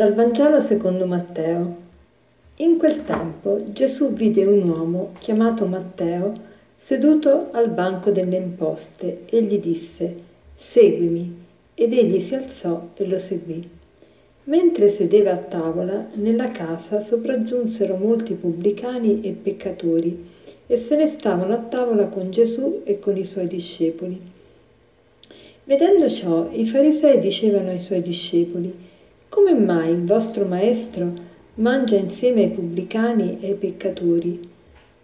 Dal Vangelo secondo Matteo. In quel tempo Gesù vide un uomo chiamato Matteo seduto al banco delle imposte e gli disse, Seguimi. Ed egli si alzò e lo seguì. Mentre sedeva a tavola, nella casa sopraggiunsero molti pubblicani e peccatori e se ne stavano a tavola con Gesù e con i suoi discepoli. Vedendo ciò, i farisei dicevano ai suoi discepoli, come mai il vostro maestro mangia insieme ai pubblicani e ai peccatori?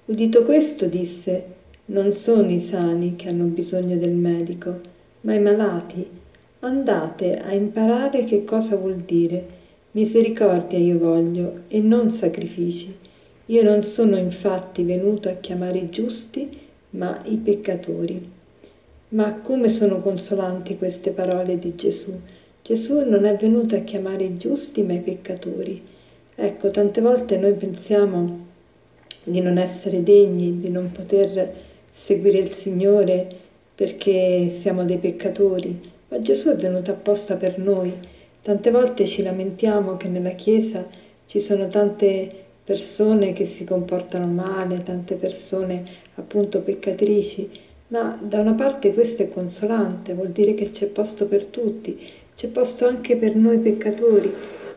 Udito questo disse, non sono i sani che hanno bisogno del medico, ma i malati. Andate a imparare che cosa vuol dire. Misericordia io voglio e non sacrifici. Io non sono infatti venuto a chiamare i giusti, ma i peccatori. Ma come sono consolanti queste parole di Gesù? Gesù non è venuto a chiamare i giusti ma i peccatori. Ecco, tante volte noi pensiamo di non essere degni, di non poter seguire il Signore perché siamo dei peccatori, ma Gesù è venuto apposta per noi. Tante volte ci lamentiamo che nella Chiesa ci sono tante persone che si comportano male, tante persone appunto peccatrici, ma da una parte questo è consolante, vuol dire che c'è posto per tutti, c'è posto anche per noi peccatori,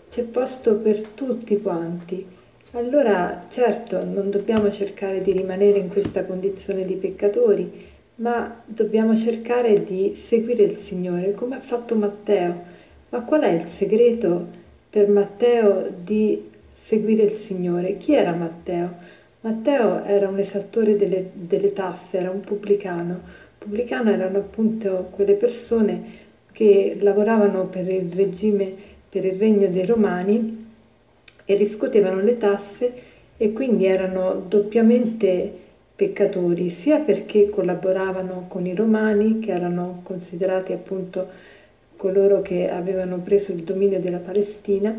c'è posto per tutti quanti. Allora, certo, non dobbiamo cercare di rimanere in questa condizione di peccatori, ma dobbiamo cercare di seguire il Signore, come ha fatto Matteo. Ma qual è il segreto per Matteo di seguire il Signore? Chi era Matteo? Matteo era un esattore delle, delle tasse, era un pubblicano. Pubblicano erano appunto quelle persone che lavoravano per il regime, per il regno dei Romani e riscuotevano le tasse e quindi erano doppiamente peccatori, sia perché collaboravano con i Romani, che erano considerati appunto coloro che avevano preso il dominio della Palestina,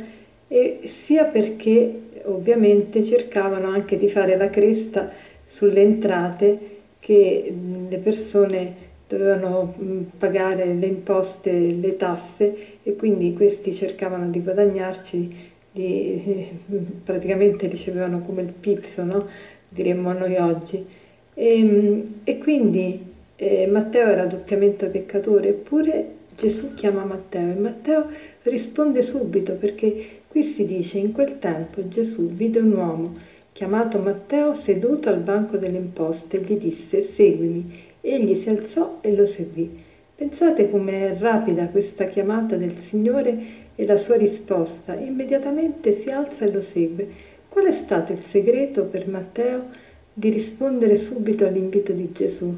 e sia perché ovviamente cercavano anche di fare la cresta sulle entrate che le persone dovevano mm, pagare le imposte, le tasse e quindi questi cercavano di guadagnarci, di, praticamente ricevevano come il pizzo, no? diremmo noi oggi. E, mm, e quindi eh, Matteo era doppiamente peccatore, eppure Gesù chiama Matteo e Matteo risponde subito perché qui si dice in quel tempo Gesù vide un uomo chiamato Matteo seduto al banco delle imposte e gli disse seguimi Egli si alzò e lo seguì. Pensate com'è rapida questa chiamata del Signore e la sua risposta. Immediatamente si alza e lo segue. Qual è stato il segreto per Matteo di rispondere subito all'invito di Gesù?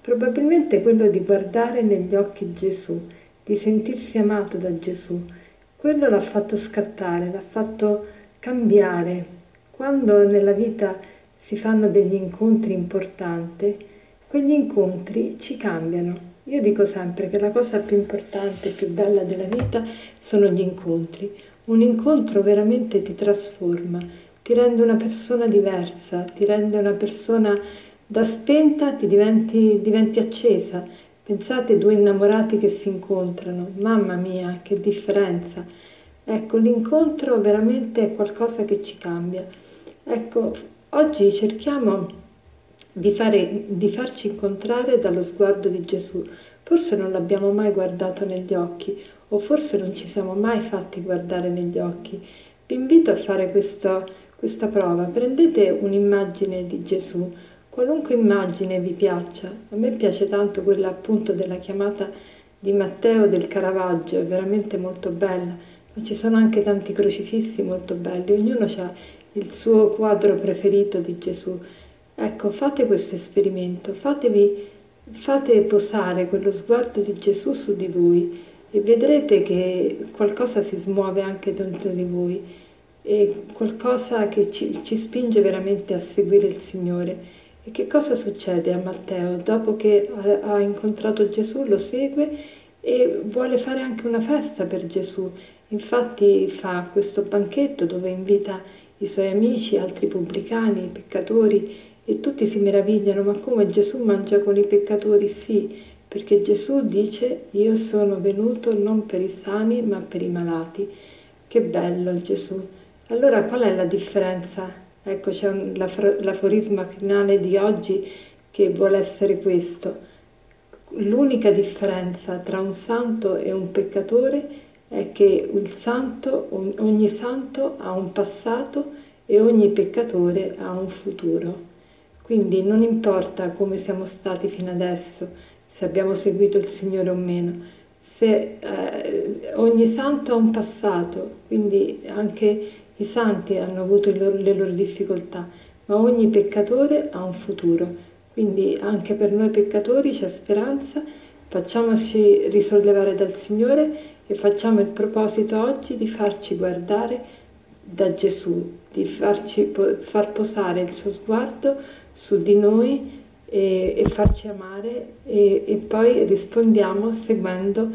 Probabilmente quello di guardare negli occhi Gesù, di sentirsi amato da Gesù. Quello l'ha fatto scattare, l'ha fatto cambiare. Quando nella vita si fanno degli incontri importanti, quegli incontri ci cambiano. Io dico sempre che la cosa più importante e più bella della vita sono gli incontri. Un incontro veramente ti trasforma, ti rende una persona diversa, ti rende una persona da spenta, ti diventi, diventi accesa. Pensate due innamorati che si incontrano, mamma mia, che differenza. Ecco, l'incontro veramente è qualcosa che ci cambia. Ecco, oggi cerchiamo di, fare, di farci incontrare dallo sguardo di Gesù. Forse non l'abbiamo mai guardato negli occhi o forse non ci siamo mai fatti guardare negli occhi. Vi invito a fare questo, questa prova. Prendete un'immagine di Gesù, qualunque immagine vi piaccia. A me piace tanto quella appunto della chiamata di Matteo del Caravaggio, è veramente molto bella, ma ci sono anche tanti crocifissi molto belli, ognuno ha il suo quadro preferito di Gesù. Ecco, fate questo esperimento, fatevi, fate posare quello sguardo di Gesù su di voi e vedrete che qualcosa si smuove anche dentro di voi e qualcosa che ci, ci spinge veramente a seguire il Signore. E che cosa succede a Matteo? Dopo che ha, ha incontrato Gesù lo segue e vuole fare anche una festa per Gesù. Infatti fa questo banchetto dove invita i suoi amici, altri pubblicani, peccatori e tutti si meravigliano, ma come Gesù mangia con i peccatori? Sì, perché Gesù dice io sono venuto non per i sani ma per i malati. Che bello Gesù. Allora qual è la differenza? Ecco, c'è un, l'aforisma finale di oggi che vuole essere questo. L'unica differenza tra un santo e un peccatore è che santo, ogni santo ha un passato e ogni peccatore ha un futuro. Quindi non importa come siamo stati fino adesso, se abbiamo seguito il Signore o meno, se eh, ogni santo ha un passato, quindi anche i santi hanno avuto loro, le loro difficoltà, ma ogni peccatore ha un futuro. Quindi anche per noi peccatori c'è speranza, facciamoci risollevare dal Signore e facciamo il proposito oggi di farci guardare da Gesù, di farci, far posare il suo sguardo su di noi e, e farci amare e, e poi rispondiamo seguendo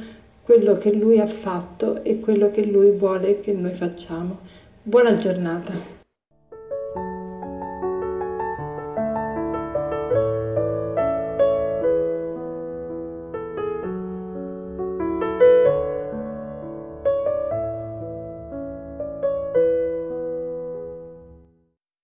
quello che Lui ha fatto e quello che Lui vuole che noi facciamo. Buona giornata.